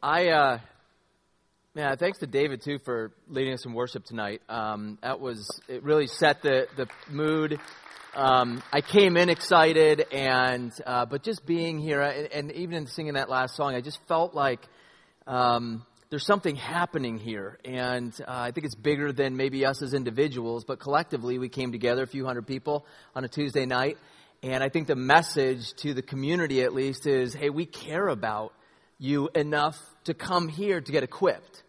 I, uh, yeah, thanks to David too for leading us in worship tonight. Um, that was it. Really set the the mood. Um, I came in excited, and uh, but just being here, and, and, even in singing that last song, I just felt like um, there's something happening here, and uh, I think it's bigger than maybe us as individuals, but collectively we came together, a few hundred people, on a Tuesday night, and I think the message to the community, at least, is, hey, we care about you enough to come here to get equipped.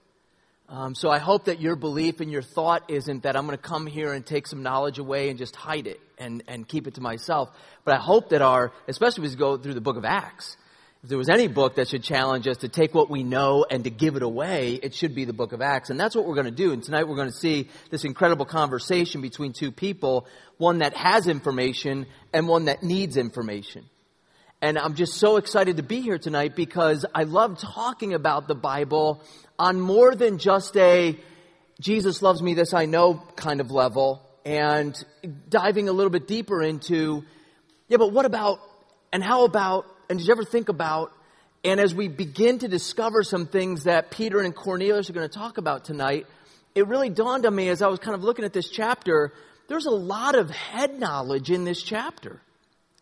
Um, so I hope that your belief and your thought isn't that I'm going to come here and take some knowledge away and just hide it and, and keep it to myself. But I hope that our, especially as we go through the book of Acts, if there was any book that should challenge us to take what we know and to give it away, it should be the book of Acts. And that's what we're going to do. And tonight we're going to see this incredible conversation between two people, one that has information and one that needs information. And I'm just so excited to be here tonight because I love talking about the Bible on more than just a Jesus loves me, this I know kind of level, and diving a little bit deeper into, yeah, but what about, and how about, and did you ever think about, and as we begin to discover some things that Peter and Cornelius are going to talk about tonight, it really dawned on me as I was kind of looking at this chapter, there's a lot of head knowledge in this chapter.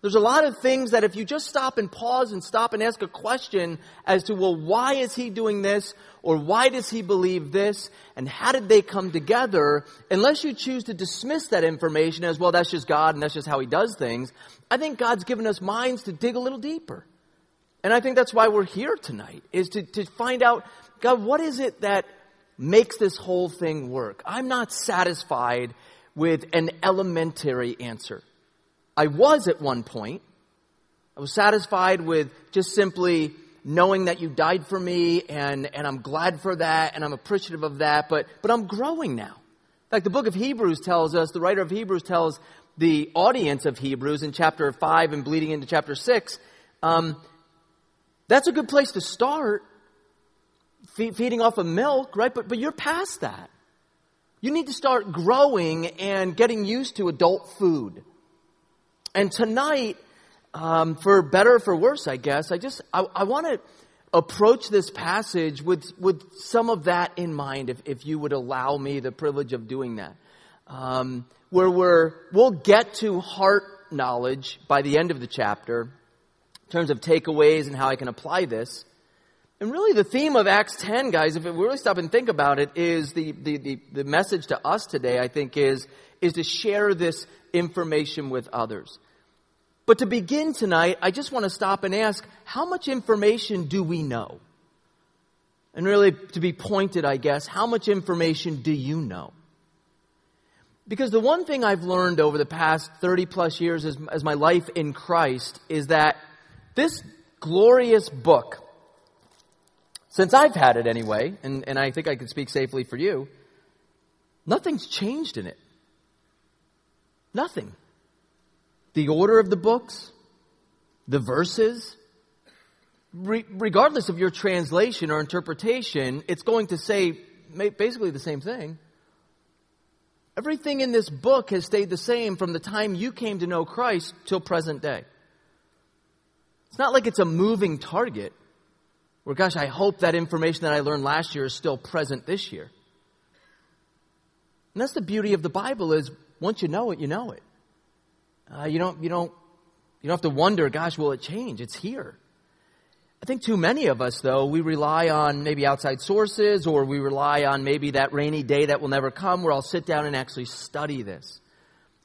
There's a lot of things that if you just stop and pause and stop and ask a question as to, well, why is he doing this? Or why does he believe this? And how did they come together? Unless you choose to dismiss that information as, well, that's just God and that's just how he does things. I think God's given us minds to dig a little deeper. And I think that's why we're here tonight, is to, to find out, God, what is it that makes this whole thing work? I'm not satisfied with an elementary answer. I was at one point. I was satisfied with just simply knowing that you died for me and, and I'm glad for that and I'm appreciative of that, but, but I'm growing now. In fact, the book of Hebrews tells us, the writer of Hebrews tells the audience of Hebrews in chapter 5 and bleeding into chapter 6, um, that's a good place to start, feeding off of milk, right? But, but you're past that. You need to start growing and getting used to adult food. And tonight, um, for better or for worse, I guess, I just, I, I want to approach this passage with, with some of that in mind, if, if you would allow me the privilege of doing that. Um, where we're, we'll get to heart knowledge by the end of the chapter, in terms of takeaways and how I can apply this. And really the theme of Acts 10, guys, if we really stop and think about it, is the, the, the, the message to us today, I think, is, is to share this information with others. But to begin tonight, I just want to stop and ask, how much information do we know? And really, to be pointed, I guess, how much information do you know? Because the one thing I've learned over the past 30 plus years as, as my life in Christ is that this glorious book, since I've had it anyway, and, and I think I can speak safely for you, nothing's changed in it. Nothing the order of the books, the verses, re- regardless of your translation or interpretation, it's going to say basically the same thing. Everything in this book has stayed the same from the time you came to know Christ till present day. It's not like it's a moving target where, gosh, I hope that information that I learned last year is still present this year. And that's the beauty of the Bible is once you know it, you know it. Uh, you don't, you don't, you don't have to wonder, gosh, will it change? It's here. I think too many of us, though, we rely on maybe outside sources or we rely on maybe that rainy day that will never come where I'll sit down and actually study this.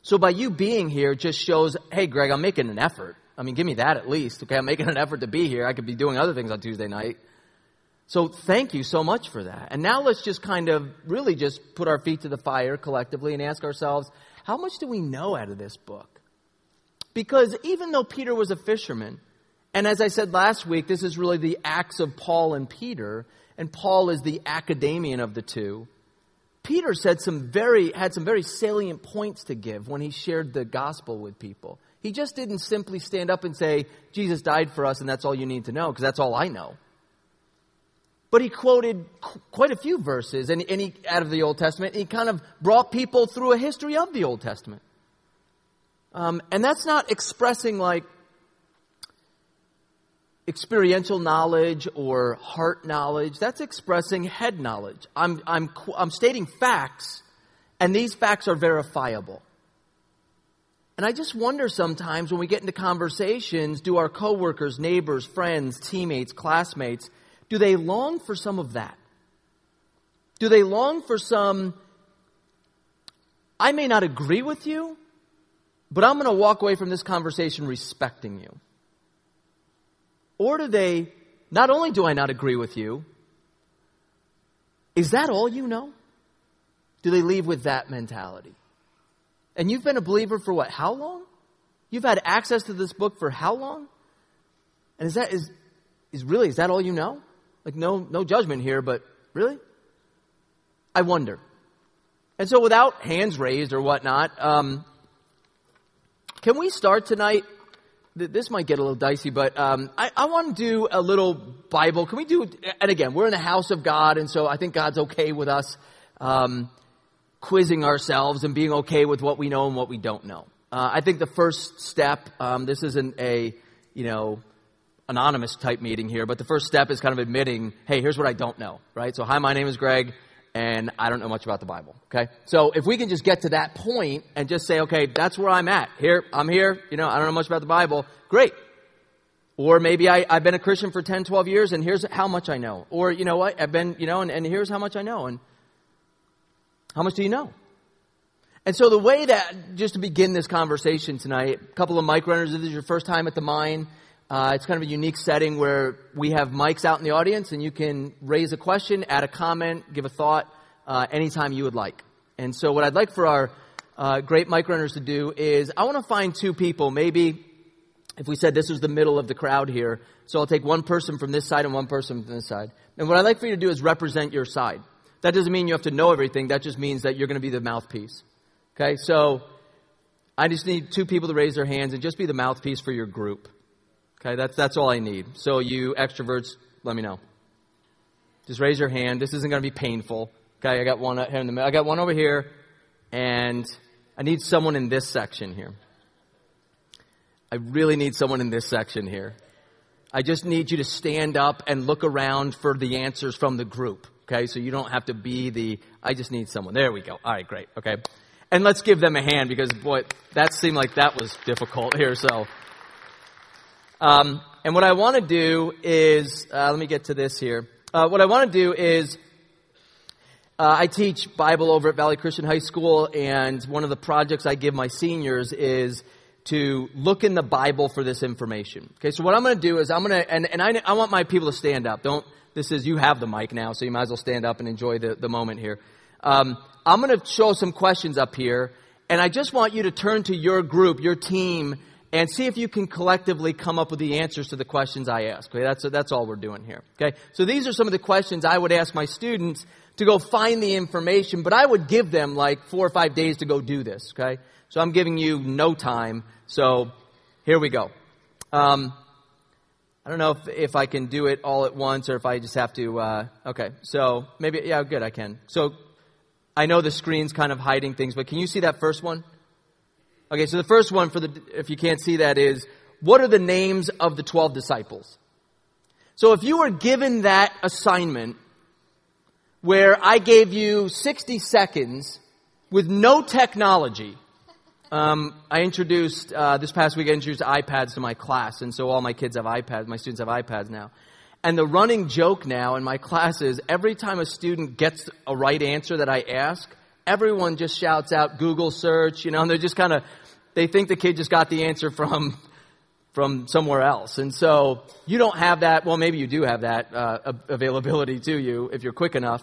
So by you being here just shows, hey, Greg, I'm making an effort. I mean, give me that at least. Okay, I'm making an effort to be here. I could be doing other things on Tuesday night. So thank you so much for that. And now let's just kind of really just put our feet to the fire collectively and ask ourselves, how much do we know out of this book? Because even though Peter was a fisherman, and as I said last week, this is really the acts of Paul and Peter, and Paul is the academician of the two. Peter said some very, had some very salient points to give when he shared the gospel with people. He just didn't simply stand up and say, Jesus died for us and that's all you need to know, because that's all I know. But he quoted qu- quite a few verses and, and he, out of the Old Testament. He kind of brought people through a history of the Old Testament. Um, and that's not expressing like experiential knowledge or heart knowledge. That's expressing head knowledge. I'm, I'm, I'm stating facts, and these facts are verifiable. And I just wonder sometimes when we get into conversations, do our coworkers, neighbors, friends, teammates, classmates, do they long for some of that? Do they long for some, I may not agree with you, but I'm going to walk away from this conversation respecting you? Or do they, not only do I not agree with you, is that all you know? Do they leave with that mentality? And you've been a believer for what? How long? You've had access to this book for how long? And is that is is really is that all you know? Like no no judgment here, but really? I wonder. And so, without hands raised or whatnot, um, can we start tonight? This might get a little dicey, but um, I, I want to do a little Bible. Can we do? And again, we're in the house of God, and so I think God's okay with us. Um, quizzing ourselves and being okay with what we know and what we don't know. Uh, I think the first step, um, this isn't a, you know, anonymous type meeting here, but the first step is kind of admitting, hey, here's what I don't know, right? So, hi, my name is Greg, and I don't know much about the Bible, okay? So, if we can just get to that point and just say, okay, that's where I'm at. Here, I'm here, you know, I don't know much about the Bible, great. Or maybe I, have been a Christian for 10, 12 years, and here's how much I know. Or, you know what, I've been, you know, and, and here's how much I know. And how much do you know? And so the way that, just to begin this conversation tonight, a couple of mic runners, if this is your first time at the mine, uh, it's kind of a unique setting where we have mics out in the audience and you can raise a question, add a comment, give a thought, uh, anytime you would like. And so what I'd like for our uh, great mic runners to do is I want to find two people, maybe if we said this was the middle of the crowd here, so I'll take one person from this side and one person from this side. And what I'd like for you to do is represent your side. That doesn't mean you have to know everything. That just means that you're going to be the mouthpiece. Okay, so I just need two people to raise their hands and just be the mouthpiece for your group. Okay, that's that's all I need. So you extroverts, let me know. Just raise your hand. This isn't going to be painful. Okay, I got one here in the middle. I got one over here, and I need someone in this section here. I really need someone in this section here. I just need you to stand up and look around for the answers from the group. Okay, so you don't have to be the, I just need someone. There we go. All right, great. Okay. And let's give them a hand because, boy, that seemed like that was difficult here. So, um, and what I want to do is, uh, let me get to this here. Uh, what I want to do is, uh, I teach Bible over at Valley Christian High School, and one of the projects I give my seniors is to look in the Bible for this information. Okay, so what I'm going to do is I'm going to, and, and I, I want my people to stand up. Don't, this is, you have the mic now, so you might as well stand up and enjoy the, the moment here. Um, I'm going to show some questions up here, and I just want you to turn to your group, your team, and see if you can collectively come up with the answers to the questions I ask. Okay, that's, that's all we're doing here. Okay, so these are some of the questions I would ask my students to go find the information, but I would give them like four or five days to go do this. Okay, so I'm giving you no time. So here we go. Um, I don't know if, if I can do it all at once or if I just have to. Uh, okay, so maybe, yeah, good, I can. So I know the screen's kind of hiding things, but can you see that first one? Okay, so the first one, for the, if you can't see that, is what are the names of the 12 disciples? So if you were given that assignment where I gave you 60 seconds with no technology, um, I introduced, uh, this past week, I introduced iPads to my class, and so all my kids have iPads, my students have iPads now. And the running joke now in my class is every time a student gets a right answer that I ask, everyone just shouts out Google search, you know, and they're just kind of, they think the kid just got the answer from, from somewhere else. And so you don't have that, well, maybe you do have that uh, availability to you if you're quick enough.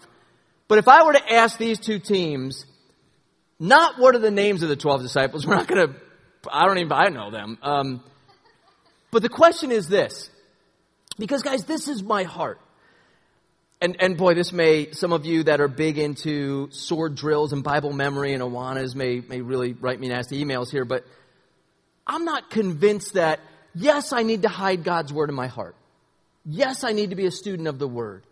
But if I were to ask these two teams, not what are the names of the 12 disciples. We're not going to, I don't even, I know them. Um, but the question is this. Because guys, this is my heart. And, and boy, this may, some of you that are big into sword drills and Bible memory and Awanas may, may really write me nasty emails here, but I'm not convinced that, yes, I need to hide God's word in my heart. Yes, I need to be a student of the word.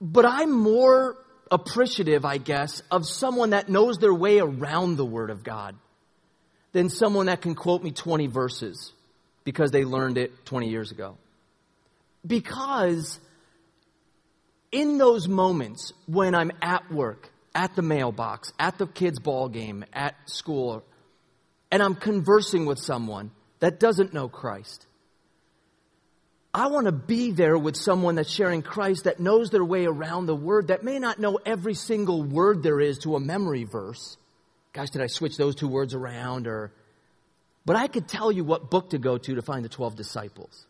But I'm more appreciative, I guess, of someone that knows their way around the Word of God than someone that can quote me 20 verses because they learned it 20 years ago. Because in those moments when I'm at work, at the mailbox, at the kids' ball game, at school, and I'm conversing with someone that doesn't know Christ, I want to be there with someone that's sharing Christ that knows their way around the word, that may not know every single word there is to a memory verse. Gosh, did I switch those two words around? Or, but I could tell you what book to go to to find the 12 disciples.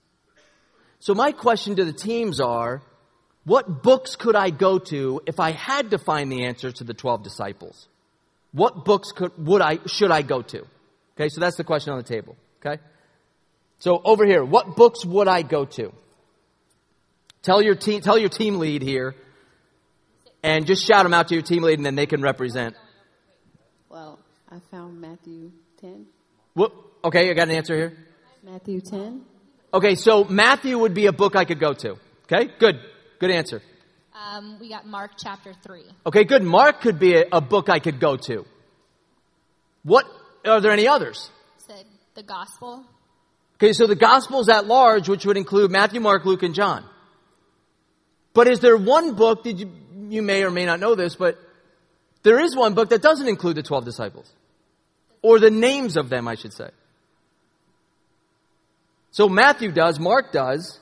So my question to the teams are, what books could I go to if I had to find the answers to the 12 disciples? What books could, would I, should I go to? Okay, so that's the question on the table. Okay? So over here, what books would I go to? Tell your team, tell your team lead here, and just shout them out to your team lead, and then they can represent. Well, I found Matthew 10. What? Okay, I got an answer here. Matthew 10. Okay, so Matthew would be a book I could go to. Okay, good, good answer. Um, we got Mark chapter 3. Okay, good. Mark could be a, a book I could go to. What are there any others? Said the gospel. Okay, so the Gospels at large, which would include Matthew, Mark, Luke, and John. But is there one book, did you, you may or may not know this, but there is one book that doesn't include the 12 disciples. Or the names of them, I should say. So Matthew does, Mark does.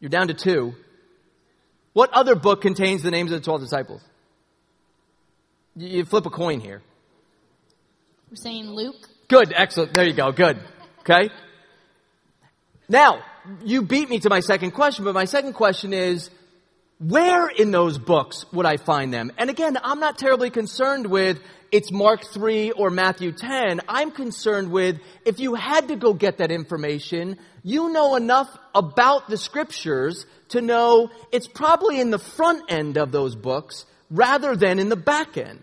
You're down to two. What other book contains the names of the 12 disciples? You flip a coin here. We're saying Luke. Good, excellent. There you go, good. Okay? Now, you beat me to my second question, but my second question is, where in those books would I find them? And again, I'm not terribly concerned with it's Mark 3 or Matthew 10. I'm concerned with if you had to go get that information, you know enough about the scriptures to know it's probably in the front end of those books rather than in the back end.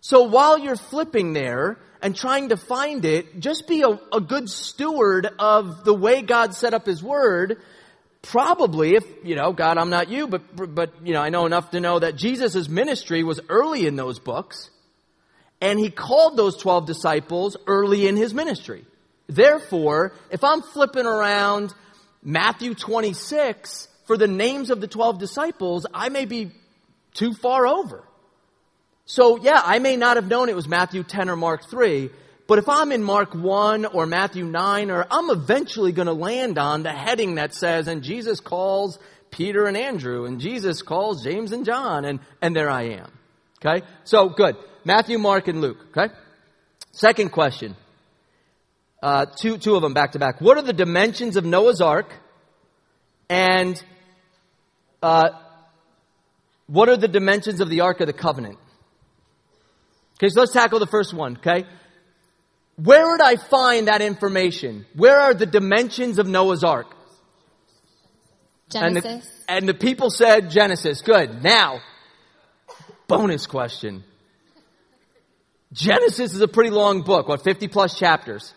So while you're flipping there, and trying to find it, just be a, a good steward of the way God set up His Word. Probably, if, you know, God, I'm not you, but, but, you know, I know enough to know that Jesus' ministry was early in those books, and He called those 12 disciples early in His ministry. Therefore, if I'm flipping around Matthew 26 for the names of the 12 disciples, I may be too far over. So yeah, I may not have known it was Matthew 10 or Mark 3, but if I'm in Mark 1 or Matthew 9 or I'm eventually going to land on the heading that says, and Jesus calls Peter and Andrew and Jesus calls James and John and, and there I am. Okay? So good. Matthew, Mark, and Luke. Okay? Second question. Uh, two, two of them back to back. What are the dimensions of Noah's Ark? And, uh, what are the dimensions of the Ark of the Covenant? Okay, so let's tackle the first one, okay? Where would I find that information? Where are the dimensions of Noah's Ark? Genesis. And the, and the people said Genesis. Good. Now, bonus question. Genesis is a pretty long book, what, 50 plus chapters.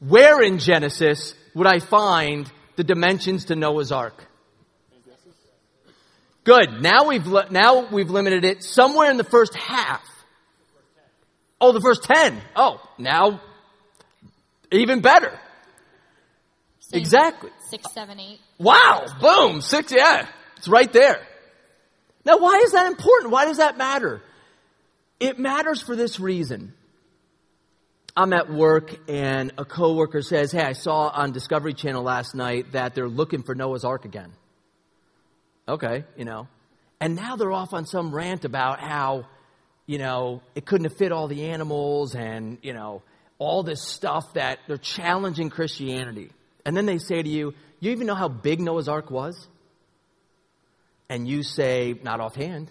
Where in Genesis would I find the dimensions to Noah's Ark? Good. Now we've, now we've limited it somewhere in the first half. Oh, the first 10. Oh, now even better. Same. Exactly. Six, seven, eight. Wow. Boom. Six. Yeah. It's right there. Now, why is that important? Why does that matter? It matters for this reason. I'm at work and a coworker says, Hey, I saw on Discovery Channel last night that they're looking for Noah's Ark again. Okay, you know. And now they're off on some rant about how you know, it couldn't have fit all the animals and, you know, all this stuff that they're challenging Christianity. And then they say to you, you even know how big Noah's Ark was? And you say, not offhand,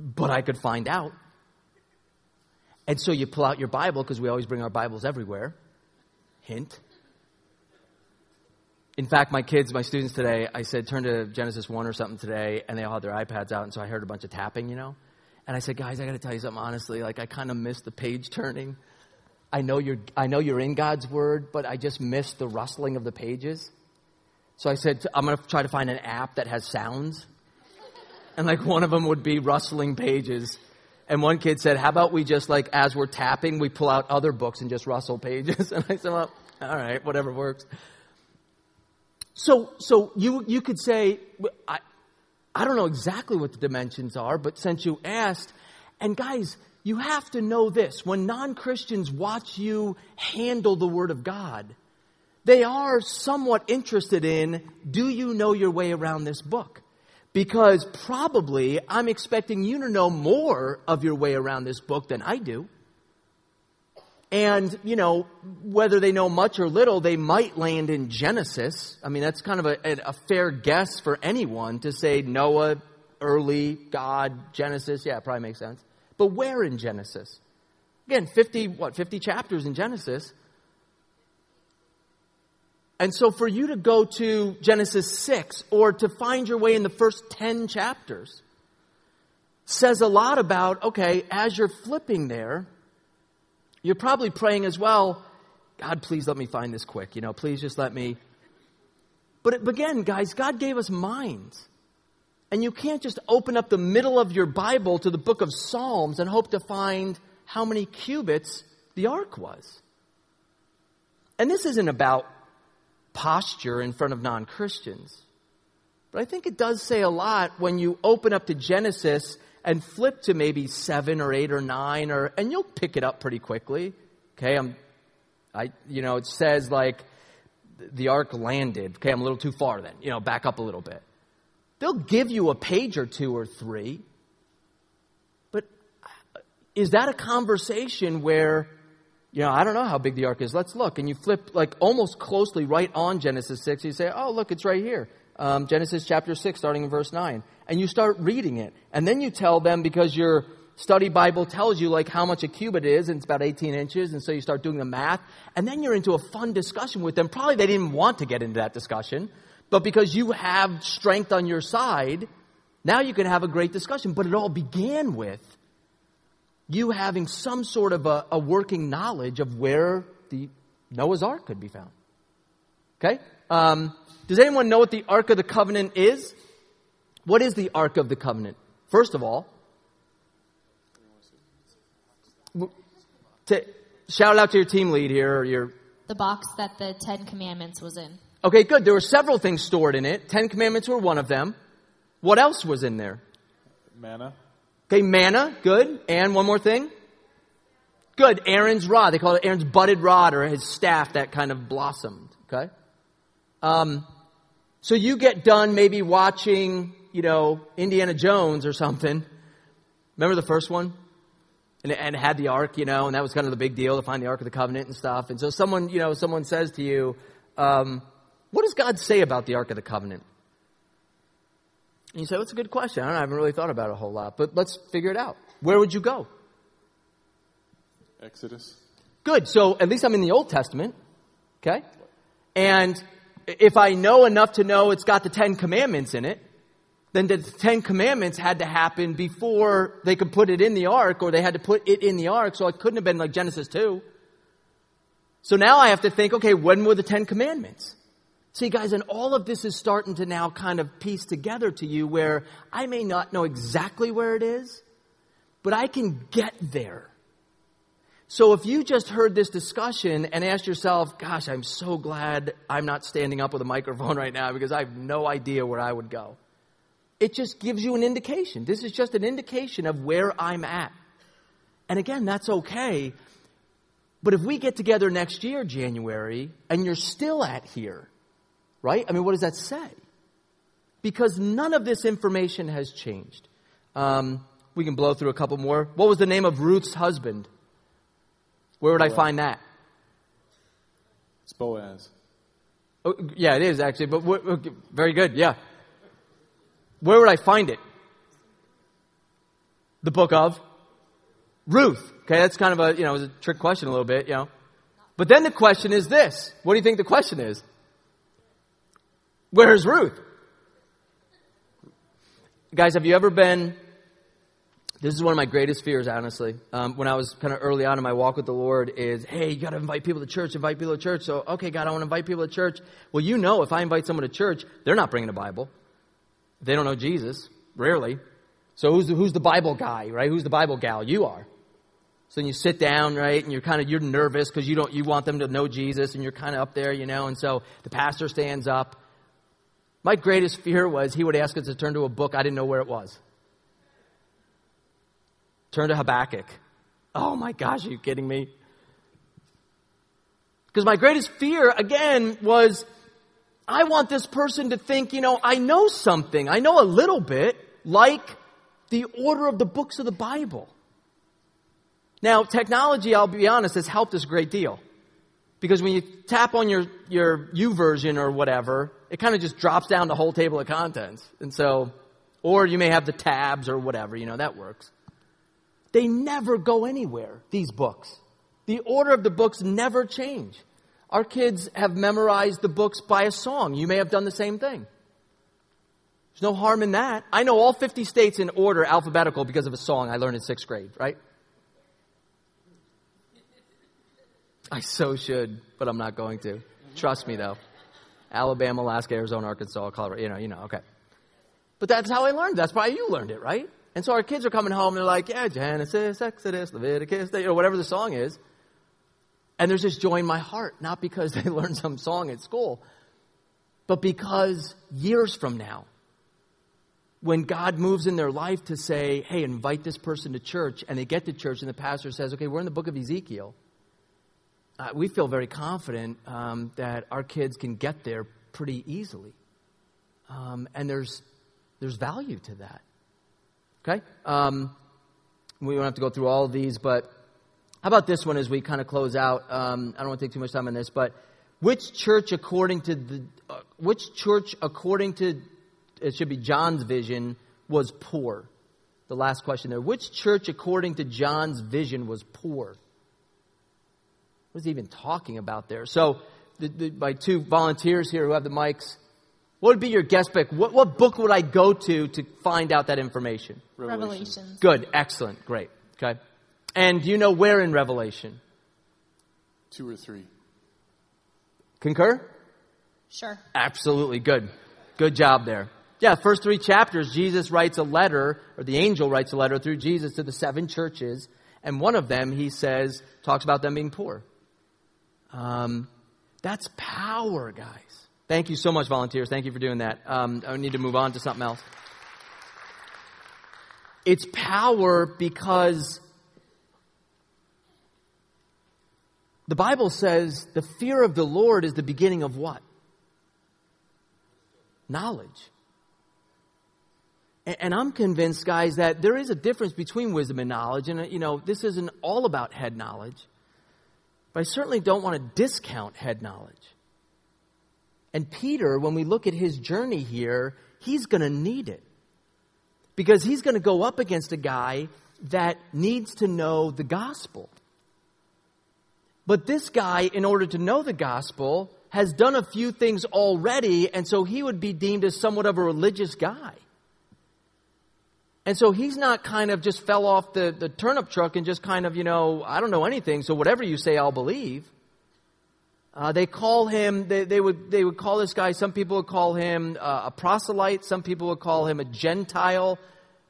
but I could find out. And so you pull out your Bible because we always bring our Bibles everywhere. Hint. In fact, my kids, my students today, I said, turn to Genesis 1 or something today, and they all had their iPads out, and so I heard a bunch of tapping, you know. And I said, guys, I got to tell you something honestly. Like, I kind of missed the page turning. I know you're, I know you're in God's word, but I just missed the rustling of the pages. So I said, I'm going to try to find an app that has sounds. And like one of them would be rustling pages. And one kid said, How about we just, like, as we're tapping, we pull out other books and just rustle pages? And I said, Well, all right, whatever works. So, so you, you could say, I, I don't know exactly what the dimensions are, but since you asked, and guys, you have to know this. When non Christians watch you handle the Word of God, they are somewhat interested in do you know your way around this book? Because probably I'm expecting you to know more of your way around this book than I do. And, you know, whether they know much or little, they might land in Genesis. I mean, that's kind of a, a fair guess for anyone to say Noah, early, God, Genesis. Yeah, probably makes sense. But where in Genesis? Again, 50, what, 50 chapters in Genesis. And so for you to go to Genesis 6 or to find your way in the first 10 chapters says a lot about, okay, as you're flipping there, you're probably praying as well, God, please let me find this quick. You know, please just let me. But it again, guys, God gave us minds. And you can't just open up the middle of your Bible to the book of Psalms and hope to find how many cubits the ark was. And this isn't about posture in front of non Christians. But I think it does say a lot when you open up to Genesis and flip to maybe seven or eight or nine, or and you'll pick it up pretty quickly. Okay, I'm, I, you know, it says like the ark landed. Okay, I'm a little too far then. You know, back up a little bit. They'll give you a page or two or three, but is that a conversation where, you know, I don't know how big the ark is. Let's look, and you flip like almost closely right on Genesis six. You say, oh, look, it's right here. Um, Genesis chapter 6, starting in verse 9 and you start reading it. And then you tell them because your study Bible tells you like how much a cubit is, and it's about 18 inches, and so you start doing the math. And then you're into a fun discussion with them. Probably they didn't want to get into that discussion, but because you have strength on your side, now you can have a great discussion. But it all began with you having some sort of a, a working knowledge of where the Noah's Ark could be found. Okay? Um, does anyone know what the Ark of the Covenant is? What is the Ark of the Covenant? First of all, to shout out to your team lead here or your The box that the Ten Commandments was in. Okay, good. There were several things stored in it. Ten Commandments were one of them. What else was in there? Manna. Okay, manna, good. And one more thing? Good. Aaron's rod. They call it Aaron's budded rod or his staff that kind of blossomed. Okay? Um, so you get done maybe watching you know, Indiana Jones or something. Remember the first one? And, and had the ark, you know, and that was kind of the big deal to find the ark of the covenant and stuff. And so someone, you know, someone says to you, um, what does God say about the ark of the covenant? And you say, well, that's a good question. I, don't know, I haven't really thought about it a whole lot, but let's figure it out. Where would you go? Exodus. Good. So at least I'm in the Old Testament. Okay? And if I know enough to know it's got the Ten Commandments in it, then the Ten Commandments had to happen before they could put it in the ark, or they had to put it in the ark, so it couldn't have been like Genesis 2. So now I have to think, okay, when were the Ten Commandments? See, guys, and all of this is starting to now kind of piece together to you where I may not know exactly where it is, but I can get there. So if you just heard this discussion and asked yourself, gosh, I'm so glad I'm not standing up with a microphone right now because I have no idea where I would go it just gives you an indication. This is just an indication of where I'm at. And again, that's okay. But if we get together next year, January, and you're still at here, right? I mean, what does that say? Because none of this information has changed. Um, we can blow through a couple more. What was the name of Ruth's husband? Where would I find that? It's Boaz. Oh, yeah, it is actually, but very good. Yeah. Where would I find it? The book of Ruth. Okay, that's kind of a, you know, it was a trick question a little bit, you know. But then the question is this. What do you think the question is? Where's Ruth? Guys, have you ever been, this is one of my greatest fears, honestly. Um, when I was kind of early on in my walk with the Lord is, hey, you gotta invite people to church, invite people to church. So, okay, God, I want to invite people to church. Well, you know, if I invite someone to church, they're not bringing a Bible. They don't know Jesus, rarely. So who's the, who's the Bible guy, right? Who's the Bible gal? You are. So then you sit down, right, and you're kind of you're nervous because you don't you want them to know Jesus, and you're kind of up there, you know. And so the pastor stands up. My greatest fear was he would ask us to turn to a book I didn't know where it was. Turn to Habakkuk. Oh my gosh, are you kidding me? Because my greatest fear, again, was I want this person to think, you know, I know something. I know a little bit, like the order of the books of the Bible. Now, technology, I'll be honest, has helped us a great deal. Because when you tap on your, your YouVersion or whatever, it kind of just drops down the whole table of contents. And so, or you may have the tabs or whatever, you know, that works. They never go anywhere, these books. The order of the books never change. Our kids have memorized the books by a song. You may have done the same thing. There's no harm in that. I know all 50 states in order alphabetical because of a song I learned in sixth grade, right? I so should, but I'm not going to. Trust me though. Alabama, Alaska, Arizona, Arkansas, Colorado, you know, you know, okay. But that's how I learned. That's why you learned it, right? And so our kids are coming home and they're like, yeah, Genesis, Exodus, Leviticus, or whatever the song is. And there's this joy in my heart, not because they learned some song at school, but because years from now, when God moves in their life to say, hey, invite this person to church, and they get to church and the pastor says, okay, we're in the book of Ezekiel uh, we feel very confident um, that our kids can get there pretty easily. Um, and there's, there's value to that. Okay? Um, we don't have to go through all of these, but how about this one as we kind of close out? Um, I don't want to take too much time on this, but which church, according to the, uh, which church, according to, it should be John's vision, was poor? The last question there. Which church, according to John's vision, was poor? What is he even talking about there? So, the, the, my two volunteers here who have the mics, what would be your guest pick? What, what book would I go to to find out that information? Revelations. Good, excellent, great. Okay. And do you know where in Revelation? Two or three. Concur? Sure. Absolutely good. Good job there. Yeah, first three chapters, Jesus writes a letter, or the angel writes a letter through Jesus to the seven churches, and one of them, he says, talks about them being poor. Um, that's power, guys. Thank you so much, volunteers. Thank you for doing that. Um, I need to move on to something else. It's power because the Bible says the fear of the Lord is the beginning of what? Knowledge. And I'm convinced, guys, that there is a difference between wisdom and knowledge. And, you know, this isn't all about head knowledge. But I certainly don't want to discount head knowledge. And Peter, when we look at his journey here, he's going to need it. Because he's going to go up against a guy that needs to know the gospel. But this guy, in order to know the gospel, has done a few things already, and so he would be deemed as somewhat of a religious guy. And so he's not kind of just fell off the, the turnip truck and just kind of, you know, I don't know anything, so whatever you say, I'll believe. Uh, they call him, they, they, would, they would call this guy, some people would call him uh, a proselyte, some people would call him a Gentile,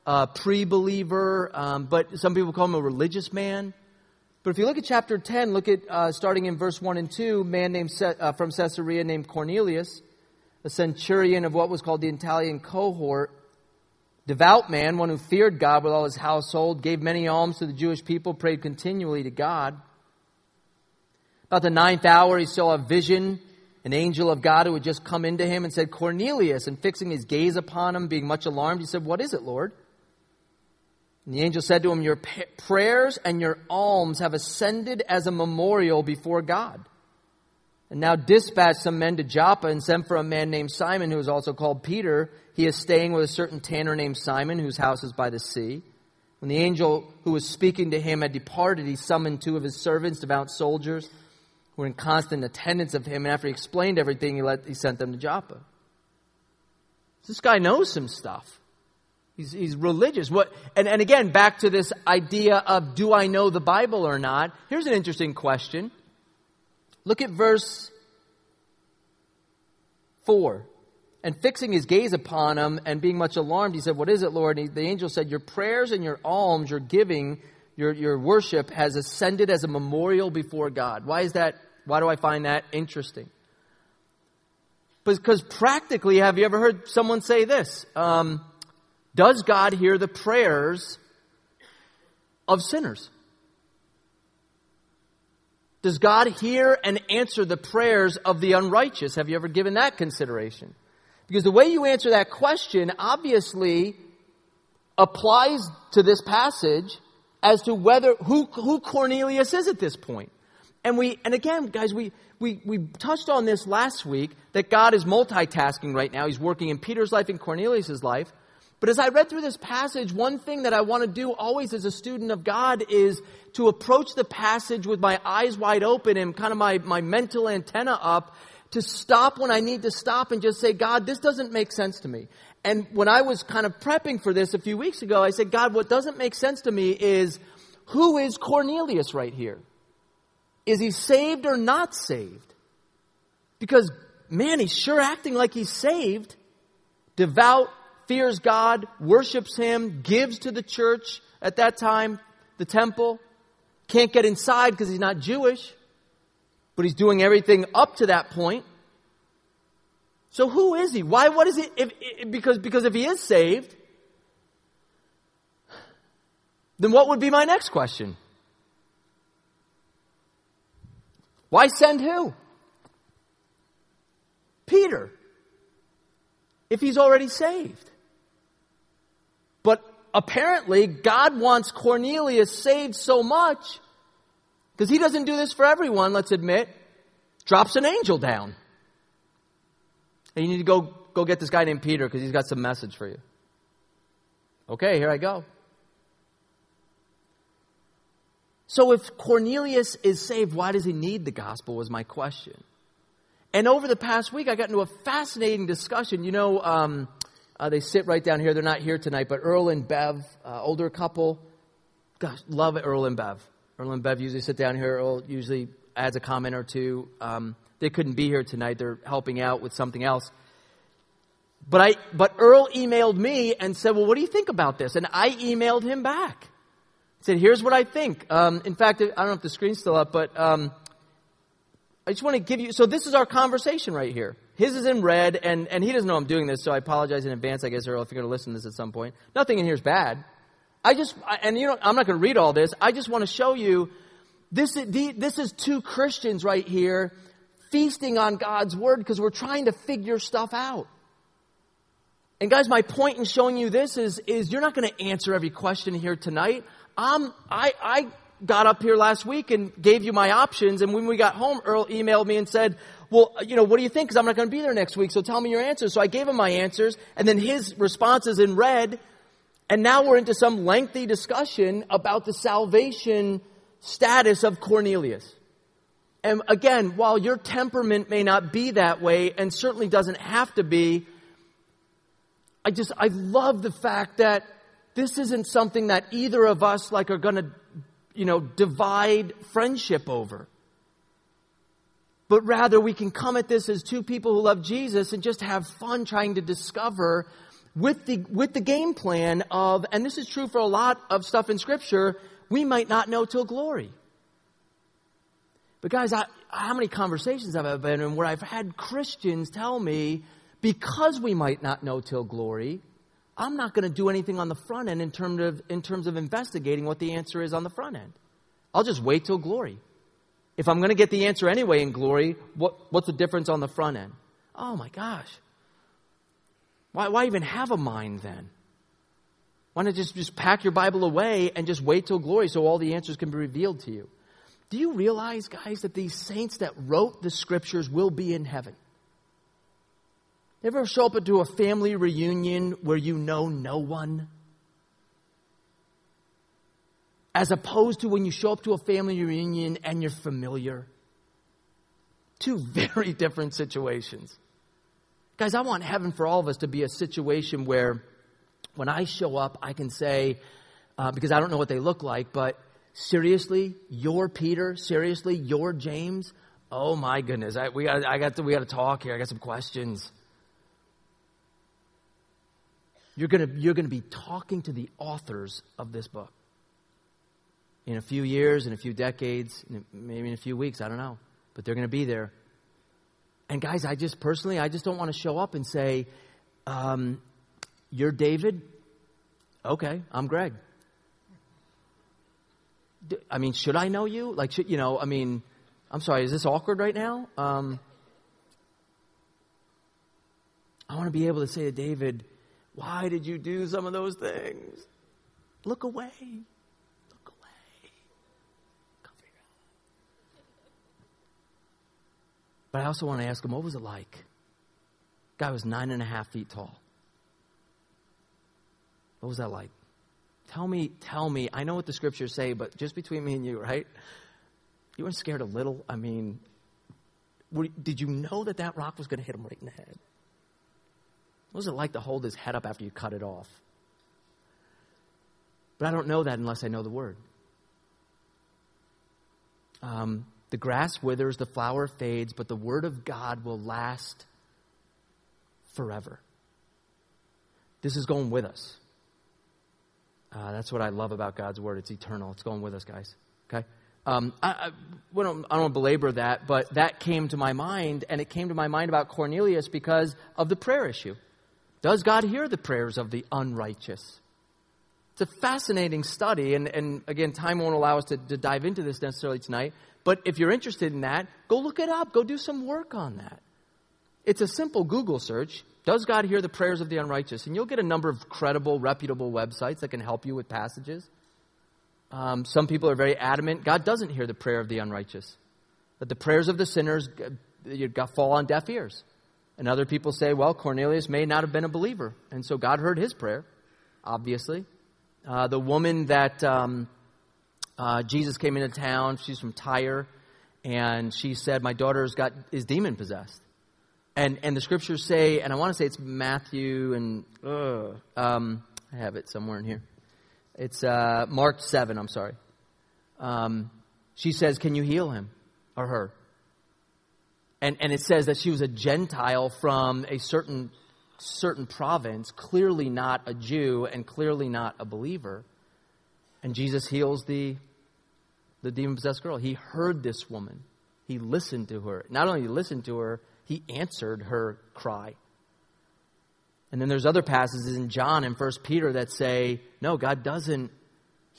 uh, pre believer, um, but some people call him a religious man. But if you look at chapter 10, look at uh, starting in verse 1 and 2, man named uh, from Caesarea named Cornelius, a centurion of what was called the Italian cohort, Devout man, one who feared God with all his household, gave many alms to the Jewish people, prayed continually to God. About the ninth hour, he saw a vision, an angel of God who had just come into him and said, Cornelius. And fixing his gaze upon him, being much alarmed, he said, What is it, Lord? And the angel said to him, Your prayers and your alms have ascended as a memorial before God. And now dispatch some men to Joppa and send for a man named Simon, who is also called Peter. He is staying with a certain tanner named Simon, whose house is by the sea. When the angel who was speaking to him had departed, he summoned two of his servants, devout soldiers, who were in constant attendance of him. And after he explained everything, he, let, he sent them to Joppa. This guy knows some stuff. He's, he's religious. What, and, and again, back to this idea of do I know the Bible or not? Here's an interesting question. Look at verse 4. And fixing his gaze upon him and being much alarmed, he said, What is it, Lord? And he, the angel said, Your prayers and your alms, your giving, your, your worship has ascended as a memorial before God. Why is that? Why do I find that interesting? Because practically, have you ever heard someone say this? Um, does God hear the prayers of sinners? Does God hear and answer the prayers of the unrighteous? Have you ever given that consideration? Because the way you answer that question obviously applies to this passage as to whether who, who Cornelius is at this point. And we and again, guys, we, we we touched on this last week that God is multitasking right now. He's working in Peter's life and Cornelius's life. But as I read through this passage, one thing that I want to do always as a student of God is to approach the passage with my eyes wide open and kind of my, my mental antenna up to stop when I need to stop and just say, God, this doesn't make sense to me. And when I was kind of prepping for this a few weeks ago, I said, God, what doesn't make sense to me is who is Cornelius right here? Is he saved or not saved? Because, man, he's sure acting like he's saved. Devout, fears God, worships him, gives to the church at that time, the temple. Can't get inside because he's not Jewish but he's doing everything up to that point. So who is he? Why? What is he? If, if, because because if he is saved, then what would be my next question? Why send who? Peter. If he's already saved. Apparently, God wants Cornelius saved so much because he doesn't do this for everyone, let's admit. Drops an angel down. And you need to go, go get this guy named Peter because he's got some message for you. Okay, here I go. So if Cornelius is saved, why does he need the gospel was my question. And over the past week, I got into a fascinating discussion. You know, um, uh, they sit right down here. They're not here tonight, but Earl and Bev, uh, older couple. Gosh, love Earl and Bev. Earl and Bev usually sit down here. Earl usually adds a comment or two. Um, they couldn't be here tonight. They're helping out with something else. But I, but Earl emailed me and said, "Well, what do you think about this?" And I emailed him back. Said, "Here's what I think." Um, in fact, I don't know if the screen's still up, but um, I just want to give you. So this is our conversation right here. His is in red, and and he doesn't know I'm doing this, so I apologize in advance. I guess Earl, if you're going to listen to this at some point, nothing in here is bad. I just, and you know, I'm not going to read all this. I just want to show you this, this is two Christians right here feasting on God's word because we're trying to figure stuff out. And guys, my point in showing you this is, is you're not going to answer every question here tonight. Um, I, I got up here last week and gave you my options. And when we got home, Earl emailed me and said, well, you know, what do you think? Because I'm not going to be there next week. So tell me your answers. So I gave him my answers. And then his responses in red and now we're into some lengthy discussion about the salvation status of Cornelius. And again, while your temperament may not be that way and certainly doesn't have to be, I just, I love the fact that this isn't something that either of us like are gonna, you know, divide friendship over. But rather we can come at this as two people who love Jesus and just have fun trying to discover with the, with the game plan of, and this is true for a lot of stuff in scripture, we might not know till glory. But guys, I, how many conversations have I been in where I've had Christians tell me, because we might not know till glory, I'm not going to do anything on the front end in terms of, in terms of investigating what the answer is on the front end. I'll just wait till glory. If I'm going to get the answer anyway in glory, what, what's the difference on the front end? Oh my gosh. Why, why even have a mind then? Why not just, just pack your Bible away and just wait till glory so all the answers can be revealed to you? Do you realize, guys, that these saints that wrote the scriptures will be in heaven? You ever show up to a family reunion where you know no one? As opposed to when you show up to a family reunion and you're familiar. Two very different situations. Guys, I want heaven for all of us to be a situation where when I show up, I can say, uh, because I don't know what they look like, but seriously, you're Peter? Seriously, you're James? Oh my goodness, I, we got, I got to, we got to talk here. I got some questions. You're going you're to be talking to the authors of this book. In a few years, in a few decades, maybe in a few weeks, I don't know. But they're going to be there. And guys, I just personally, I just don't want to show up and say, um, You're David? Okay, I'm Greg. I mean, should I know you? Like, should, you know, I mean, I'm sorry, is this awkward right now? Um, I want to be able to say to David, why did you do some of those things? Look away. Look away. But I also want to ask him, what was it like? Guy was nine and a half feet tall. What was that like? Tell me, tell me. I know what the scriptures say, but just between me and you, right? You weren't scared a little? I mean, were, did you know that that rock was going to hit him right in the head? What was it like to hold his head up after you cut it off? But I don't know that unless I know the word. Um, the grass withers, the flower fades, but the word of God will last forever. This is going with us. Uh, that's what I love about God's word. It's eternal. It's going with us, guys. Okay? Um, I, I, don't, I don't belabor that, but that came to my mind, and it came to my mind about Cornelius because of the prayer issue. Does God hear the prayers of the unrighteous? It's a fascinating study, and, and again, time won't allow us to, to dive into this necessarily tonight, but if you're interested in that, go look it up. Go do some work on that. It's a simple Google search. Does God hear the prayers of the unrighteous? And you'll get a number of credible, reputable websites that can help you with passages. Um, some people are very adamant God doesn't hear the prayer of the unrighteous, that the prayers of the sinners fall on deaf ears. And other people say, well, Cornelius may not have been a believer. And so God heard his prayer, obviously. Uh, the woman that um, uh, Jesus came into town, she's from Tyre, and she said, My daughter's got is demon possessed. And, and the scriptures say, and I want to say it's Matthew and uh, um, I have it somewhere in here. It's uh, Mark 7, I'm sorry. Um, she says, Can you heal him or her? And, and it says that she was a Gentile from a certain, certain province, clearly not a Jew and clearly not a believer. And Jesus heals the, the demon possessed girl. He heard this woman, he listened to her. Not only listened to her, he answered her cry. And then there's other passages in John and First Peter that say, no, God doesn't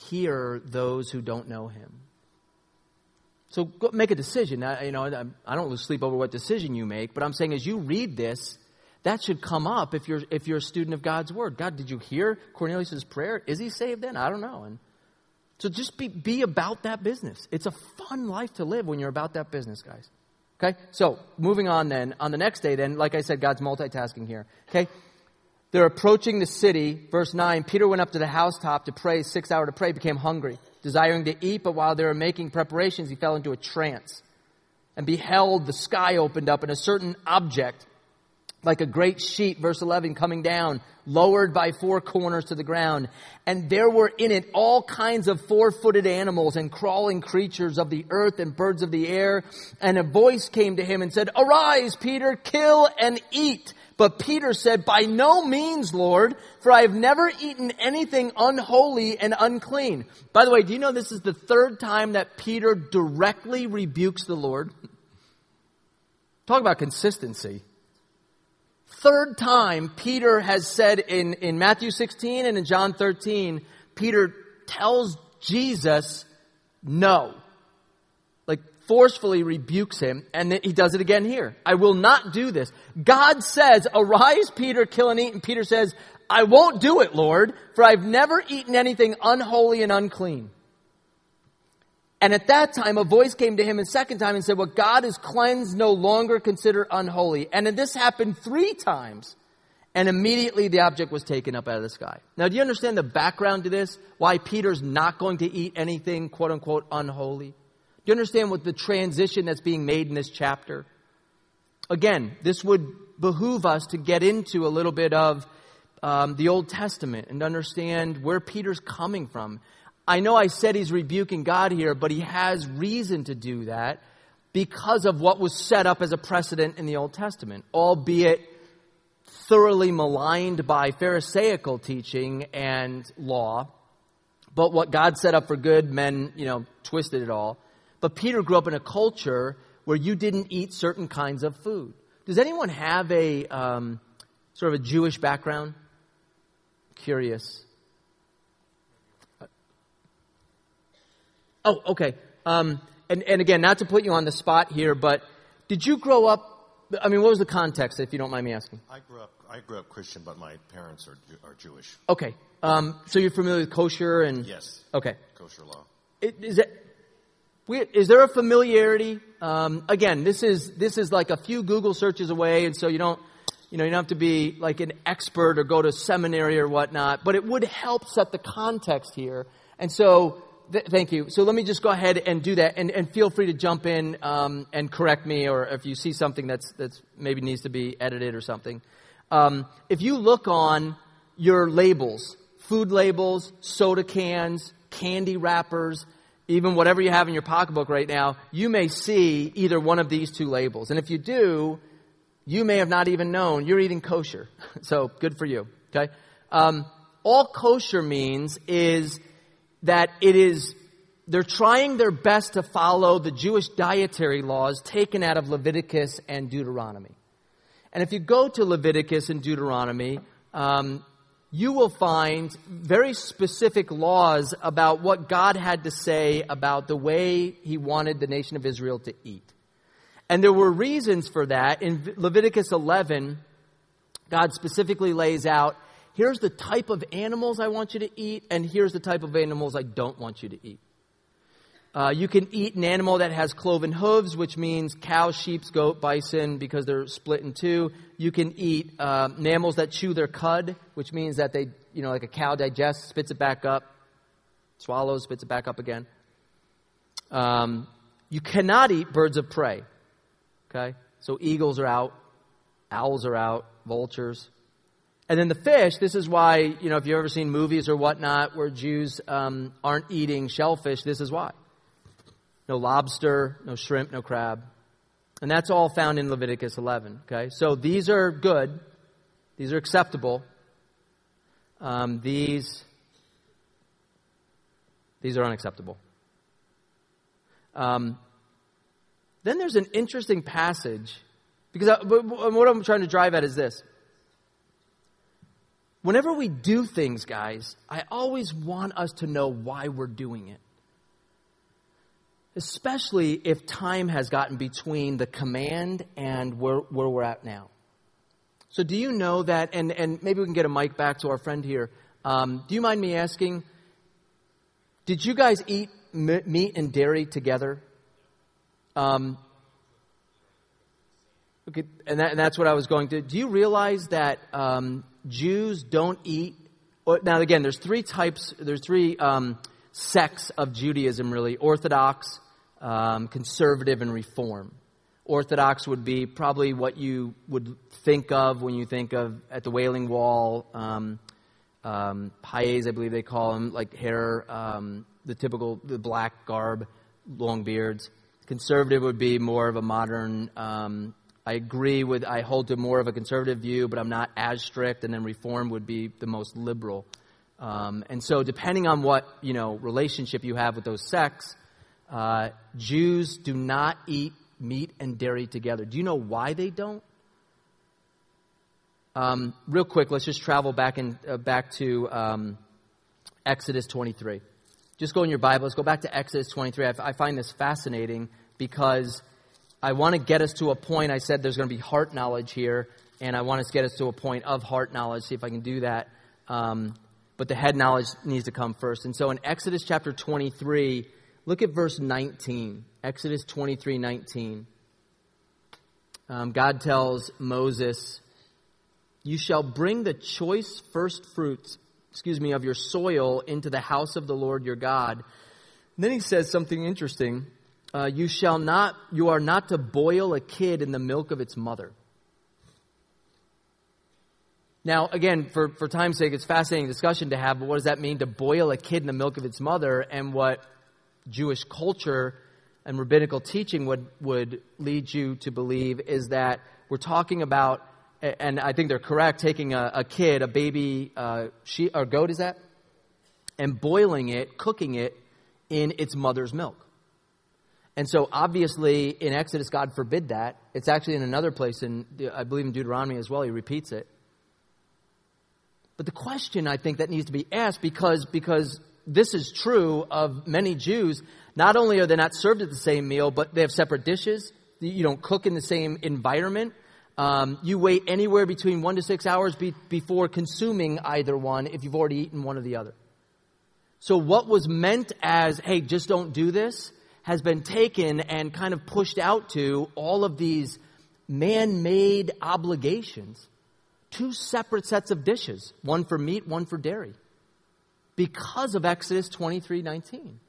hear those who don't know him. So go make a decision. I, you know, I don't lose sleep over what decision you make, but I'm saying as you read this, that should come up if you're if you're a student of God's word. God, did you hear Cornelius' prayer? Is he saved then? I don't know. And so just be be about that business. It's a fun life to live when you're about that business, guys. Okay? So moving on then, on the next day, then, like I said, God's multitasking here. Okay? They're approaching the city. Verse 9 Peter went up to the housetop to pray, six hour to pray, became hungry desiring to eat, but while they were making preparations, he fell into a trance and beheld the sky opened up and a certain object, like a great sheet, verse 11, coming down, lowered by four corners to the ground. And there were in it all kinds of four footed animals and crawling creatures of the earth and birds of the air. And a voice came to him and said, Arise, Peter, kill and eat. But Peter said, By no means, Lord, for I have never eaten anything unholy and unclean. By the way, do you know this is the third time that Peter directly rebukes the Lord? Talk about consistency. Third time Peter has said in, in Matthew 16 and in John 13, Peter tells Jesus no forcefully rebukes him, and he does it again here. I will not do this. God says, Arise, Peter, kill and eat. And Peter says, I won't do it, Lord, for I've never eaten anything unholy and unclean. And at that time, a voice came to him a second time and said, What God has cleansed, no longer consider unholy. And this happened three times. And immediately the object was taken up out of the sky. Now, do you understand the background to this? Why Peter's not going to eat anything, quote unquote, unholy? Do you understand what the transition that's being made in this chapter? Again, this would behoove us to get into a little bit of um, the Old Testament and understand where Peter's coming from. I know I said he's rebuking God here, but he has reason to do that because of what was set up as a precedent in the Old Testament, albeit thoroughly maligned by Pharisaical teaching and law. But what God set up for good, men, you know, twisted it all. But Peter grew up in a culture where you didn't eat certain kinds of food. Does anyone have a um, sort of a Jewish background? Curious. Oh, okay. Um, and, and again, not to put you on the spot here, but did you grow up? I mean, what was the context, if you don't mind me asking? I grew up. I grew up Christian, but my parents are are Jewish. Okay. Um, so you're familiar with kosher and Yes. Okay. Kosher law. It- Is it? Is there a familiarity? Um, again, this is this is like a few Google searches away, and so you don't, you know, you don't have to be like an expert or go to seminary or whatnot. But it would help set the context here. And so, th- thank you. So let me just go ahead and do that, and, and feel free to jump in um, and correct me, or if you see something that's that's maybe needs to be edited or something. Um, if you look on your labels, food labels, soda cans, candy wrappers, even whatever you have in your pocketbook right now, you may see either one of these two labels. And if you do, you may have not even known you're eating kosher. So good for you. Okay. Um, all kosher means is that it is they're trying their best to follow the Jewish dietary laws taken out of Leviticus and Deuteronomy. And if you go to Leviticus and Deuteronomy, um, you will find very specific laws about what God had to say about the way He wanted the nation of Israel to eat. And there were reasons for that. In Leviticus 11, God specifically lays out here's the type of animals I want you to eat, and here's the type of animals I don't want you to eat. Uh, you can eat an animal that has cloven hooves, which means cow, sheep, goat, bison, because they're split in two. You can eat uh, mammals that chew their cud, which means that they, you know, like a cow digests, spits it back up, swallows, spits it back up again. Um, you cannot eat birds of prey. Okay? So eagles are out, owls are out, vultures. And then the fish, this is why, you know, if you've ever seen movies or whatnot where Jews um, aren't eating shellfish, this is why. No lobster, no shrimp, no crab. And that's all found in Leviticus 11. Okay? So these are good. These are acceptable. Um, these, these are unacceptable. Um, then there's an interesting passage, because I, what I'm trying to drive at is this. Whenever we do things, guys, I always want us to know why we're doing it. Especially if time has gotten between the command and where, where we're at now. So, do you know that? And, and maybe we can get a mic back to our friend here. Um, do you mind me asking? Did you guys eat m- meat and dairy together? Um, okay, and, that, and that's what I was going to. Do you realize that um, Jews don't eat? Or, now, again, there's three types. There's three um, sects of Judaism, really: Orthodox, um, Conservative, and Reform. Orthodox would be probably what you would think of when you think of at the Wailing Wall. Um, um, I believe they call them, like hair, um, the typical the black garb, long beards. Conservative would be more of a modern. Um, I agree with. I hold to more of a conservative view, but I'm not as strict. And then Reform would be the most liberal. Um, and so, depending on what you know relationship you have with those sects, uh, Jews do not eat meat and dairy together. Do you know why they don't? Um, real quick, let's just travel back in, uh, back to um, Exodus 23. Just go in your Bible. Let's go back to Exodus 23. I, I find this fascinating because I want to get us to a point. I said there's going to be heart knowledge here, and I want to get us to a point of heart knowledge. See if I can do that. Um, but the head knowledge needs to come first. And so in Exodus chapter 23, look at verse 19. Exodus 23 19. Um, God tells Moses, You shall bring the choice first fruits, excuse me, of your soil into the house of the Lord your God. And then he says something interesting. Uh, you shall not, you are not to boil a kid in the milk of its mother. Now, again, for, for time's sake, it's fascinating discussion to have, but what does that mean to boil a kid in the milk of its mother? And what Jewish culture and rabbinical teaching would, would lead you to believe is that we're talking about and I think they're correct, taking a, a kid, a baby uh, sheep or goat, is that, and boiling it, cooking it in its mother's milk. And so, obviously, in Exodus, God forbid that. It's actually in another place, in I believe in Deuteronomy as well. He repeats it. But the question I think that needs to be asked, because because this is true of many Jews, not only are they not served at the same meal, but they have separate dishes. You don't cook in the same environment. Um, you wait anywhere between one to six hours be, before consuming either one if you've already eaten one or the other. So, what was meant as, hey, just don't do this, has been taken and kind of pushed out to all of these man made obligations. Two separate sets of dishes, one for meat, one for dairy, because of Exodus 23 19.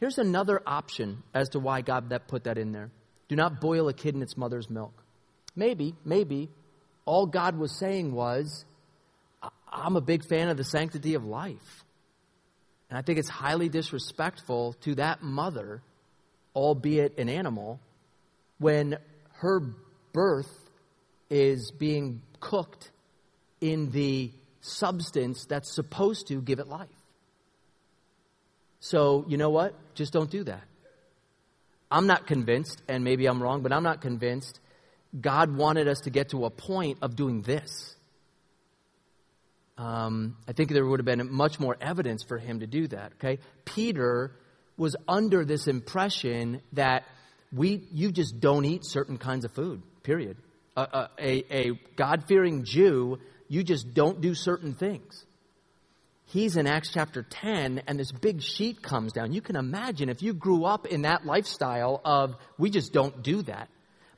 Here's another option as to why God that put that in there. Do not boil a kid in its mother's milk. Maybe, maybe, all God was saying was, I'm a big fan of the sanctity of life. And I think it's highly disrespectful to that mother, albeit an animal, when her birth is being cooked in the substance that's supposed to give it life. So, you know what? Just don't do that. I'm not convinced, and maybe I'm wrong, but I'm not convinced God wanted us to get to a point of doing this. Um, I think there would have been much more evidence for him to do that. Okay, Peter was under this impression that we you just don't eat certain kinds of food. Period. A, a, a God fearing Jew, you just don't do certain things. He's in Acts chapter 10, and this big sheet comes down. You can imagine if you grew up in that lifestyle of, we just don't do that.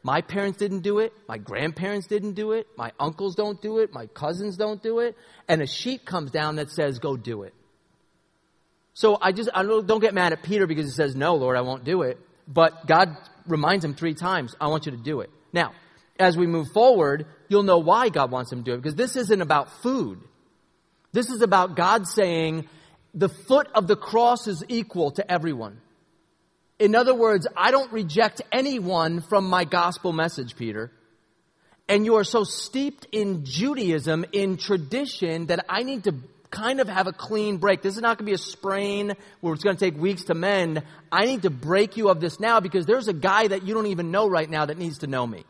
My parents didn't do it. My grandparents didn't do it. My uncles don't do it. My cousins don't do it. And a sheet comes down that says, go do it. So I just, I don't, don't get mad at Peter because he says, no, Lord, I won't do it. But God reminds him three times, I want you to do it. Now, as we move forward, you'll know why God wants him to do it because this isn't about food. This is about God saying, the foot of the cross is equal to everyone. In other words, I don't reject anyone from my gospel message, Peter. And you are so steeped in Judaism, in tradition, that I need to kind of have a clean break. This is not going to be a sprain where it's going to take weeks to mend. I need to break you of this now because there's a guy that you don't even know right now that needs to know me.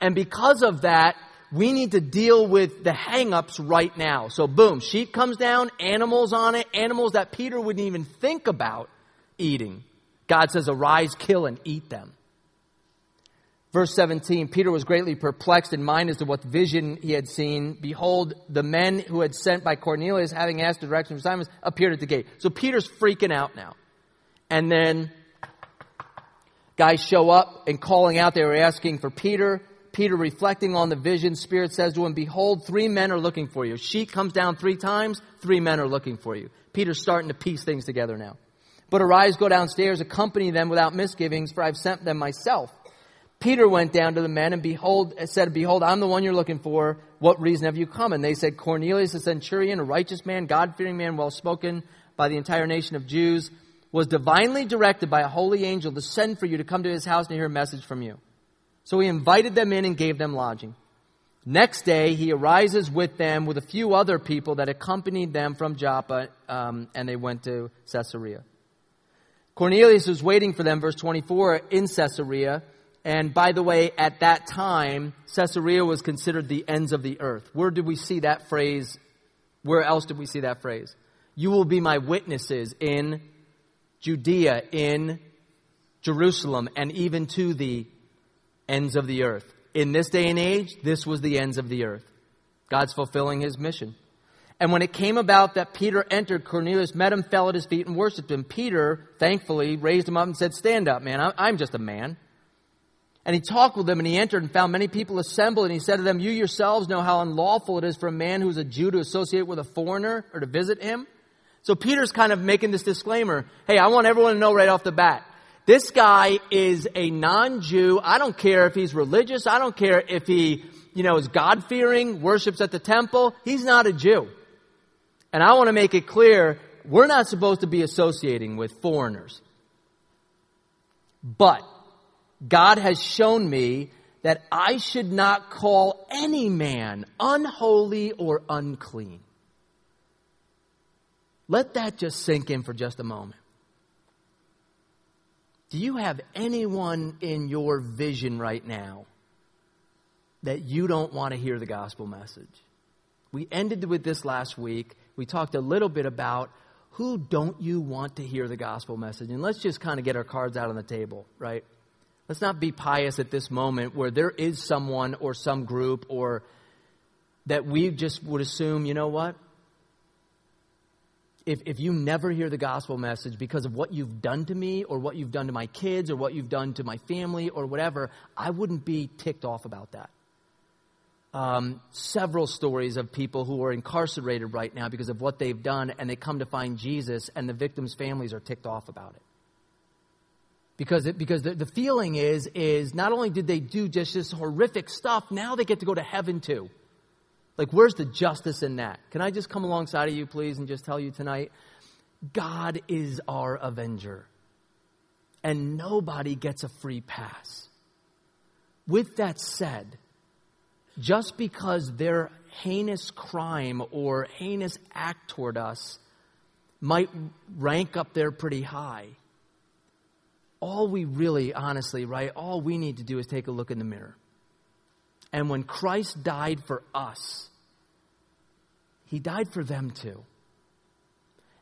And because of that, we need to deal with the hangups right now. So boom, sheep comes down, animals on it, animals that Peter wouldn't even think about eating. God says, arise, kill, and eat them. Verse 17, Peter was greatly perplexed in mind as to what vision he had seen. Behold, the men who had sent by Cornelius, having asked the direction of Simon, appeared at the gate. So Peter's freaking out now. And then guys show up and calling out, they were asking for Peter. Peter reflecting on the vision, Spirit says to him, Behold, three men are looking for you. A sheet comes down three times, three men are looking for you. Peter's starting to piece things together now. But arise, go downstairs, accompany them without misgivings, for I've sent them myself. Peter went down to the men and behold, said, Behold, I'm the one you're looking for. What reason have you come? And they said, Cornelius, a centurion, a righteous man, God-fearing man, well spoken by the entire nation of Jews, was divinely directed by a holy angel to send for you to come to his house and hear a message from you. So he invited them in and gave them lodging. Next day, he arises with them with a few other people that accompanied them from Joppa, um, and they went to Caesarea. Cornelius was waiting for them, verse 24, in Caesarea. And by the way, at that time, Caesarea was considered the ends of the earth. Where did we see that phrase? Where else did we see that phrase? You will be my witnesses in Judea, in Jerusalem, and even to the ends of the earth. In this day and age, this was the ends of the earth. God's fulfilling his mission. And when it came about that Peter entered, Cornelius met him, fell at his feet, and worshiped him. Peter, thankfully, raised him up and said, Stand up, man. I'm just a man. And he talked with them, and he entered and found many people assembled, and he said to them, You yourselves know how unlawful it is for a man who is a Jew to associate with a foreigner or to visit him. So Peter's kind of making this disclaimer. Hey, I want everyone to know right off the bat. This guy is a non-Jew. I don't care if he's religious. I don't care if he, you know, is God-fearing, worships at the temple. He's not a Jew. And I want to make it clear, we're not supposed to be associating with foreigners. But God has shown me that I should not call any man unholy or unclean. Let that just sink in for just a moment. Do you have anyone in your vision right now that you don't want to hear the gospel message? We ended with this last week. We talked a little bit about who don't you want to hear the gospel message? And let's just kind of get our cards out on the table, right? Let's not be pious at this moment where there is someone or some group or that we just would assume, you know what? If, if you never hear the gospel message because of what you've done to me or what you've done to my kids or what you've done to my family or whatever, I wouldn't be ticked off about that. Um, several stories of people who are incarcerated right now because of what they've done, and they come to find Jesus, and the victims' families are ticked off about it. Because, it, because the, the feeling is, is not only did they do just this horrific stuff, now they get to go to heaven too. Like, where's the justice in that? Can I just come alongside of you, please, and just tell you tonight? God is our avenger. And nobody gets a free pass. With that said, just because their heinous crime or heinous act toward us might rank up there pretty high, all we really, honestly, right, all we need to do is take a look in the mirror. And when Christ died for us, he died for them too.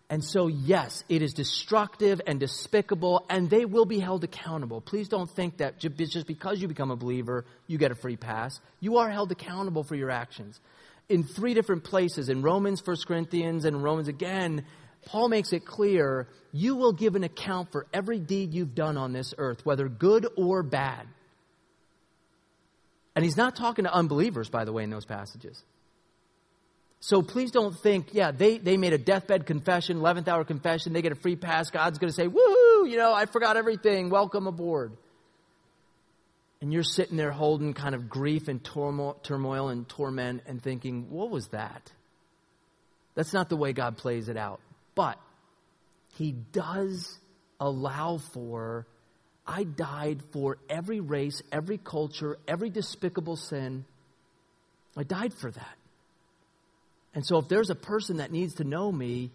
And so, yes, it is destructive and despicable, and they will be held accountable. Please don't think that just because you become a believer, you get a free pass. You are held accountable for your actions. In three different places, in Romans, 1 Corinthians, and Romans again, Paul makes it clear you will give an account for every deed you've done on this earth, whether good or bad. And he's not talking to unbelievers, by the way, in those passages. So please don't think, yeah, they, they made a deathbed confession, 11th hour confession, they get a free pass. God's going to say, woohoo, you know, I forgot everything. Welcome aboard. And you're sitting there holding kind of grief and turmoil, turmoil and torment and thinking, what was that? That's not the way God plays it out. But He does allow for, I died for every race, every culture, every despicable sin. I died for that. And so if there's a person that needs to know me,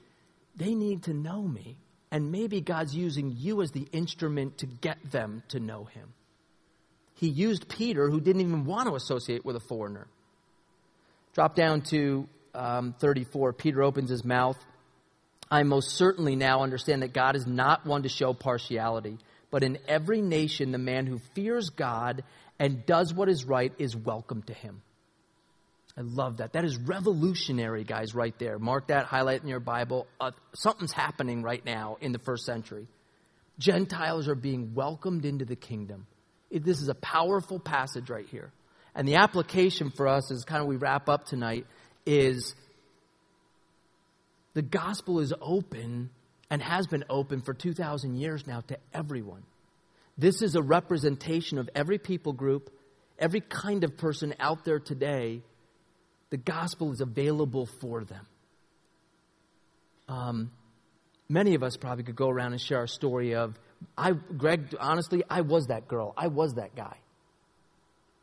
they need to know me. And maybe God's using you as the instrument to get them to know him. He used Peter, who didn't even want to associate with a foreigner. Drop down to um, 34. Peter opens his mouth. I most certainly now understand that God is not one to show partiality, but in every nation, the man who fears God and does what is right is welcome to him. I love that. That is revolutionary, guys, right there. Mark that, highlight in your Bible. Uh, something's happening right now in the first century. Gentiles are being welcomed into the kingdom. It, this is a powerful passage right here. And the application for us, as kind of we wrap up tonight, is the gospel is open and has been open for 2,000 years now to everyone. This is a representation of every people group, every kind of person out there today the gospel is available for them. Um, many of us probably could go around and share our story of, I, Greg, honestly, I was that girl. I was that guy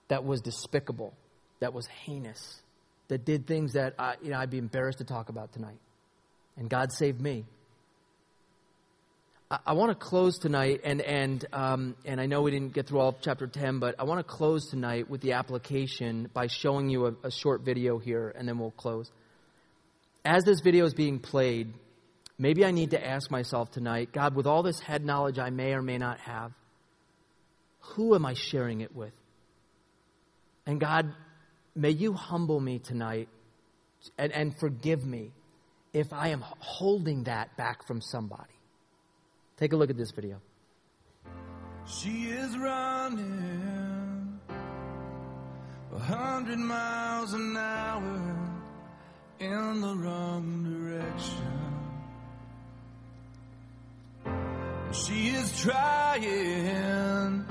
that was despicable, that was heinous, that did things that I, you know, I'd be embarrassed to talk about tonight. And God saved me. I, want to close tonight, and and um, and I know we didn't get through all chapter ten, but I want to close tonight with the application by showing you a, a short video here, and then we'll close. As this video is being played, maybe I need to ask myself tonight, God, with all this head knowledge I may or may not have, who am I sharing it with? And God, may you humble me tonight and, and forgive me if I am holding that back from somebody. Take a look at this video. She is running a hundred miles an hour in the wrong direction. She is trying,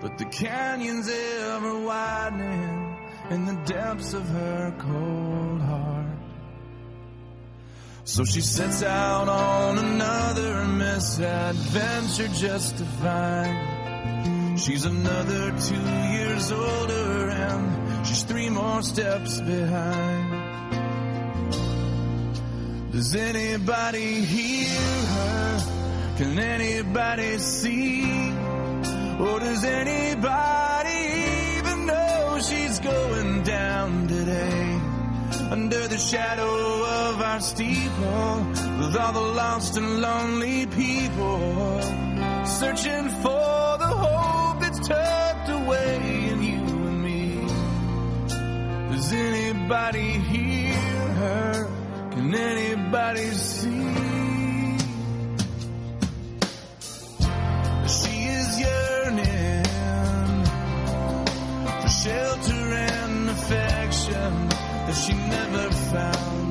but the canyon's ever widening in the depths of her cold heart. So she sets out on another misadventure just to find She's another two years older and she's three more steps behind. Does anybody hear her? Can anybody see? Or does anybody even know she's going down today? Under the shadow of our steeple, with all the lost and lonely people, searching for the hope that's tucked away in you and me. Does anybody hear her? Can anybody see? She is yearning for shelter and affection that she never found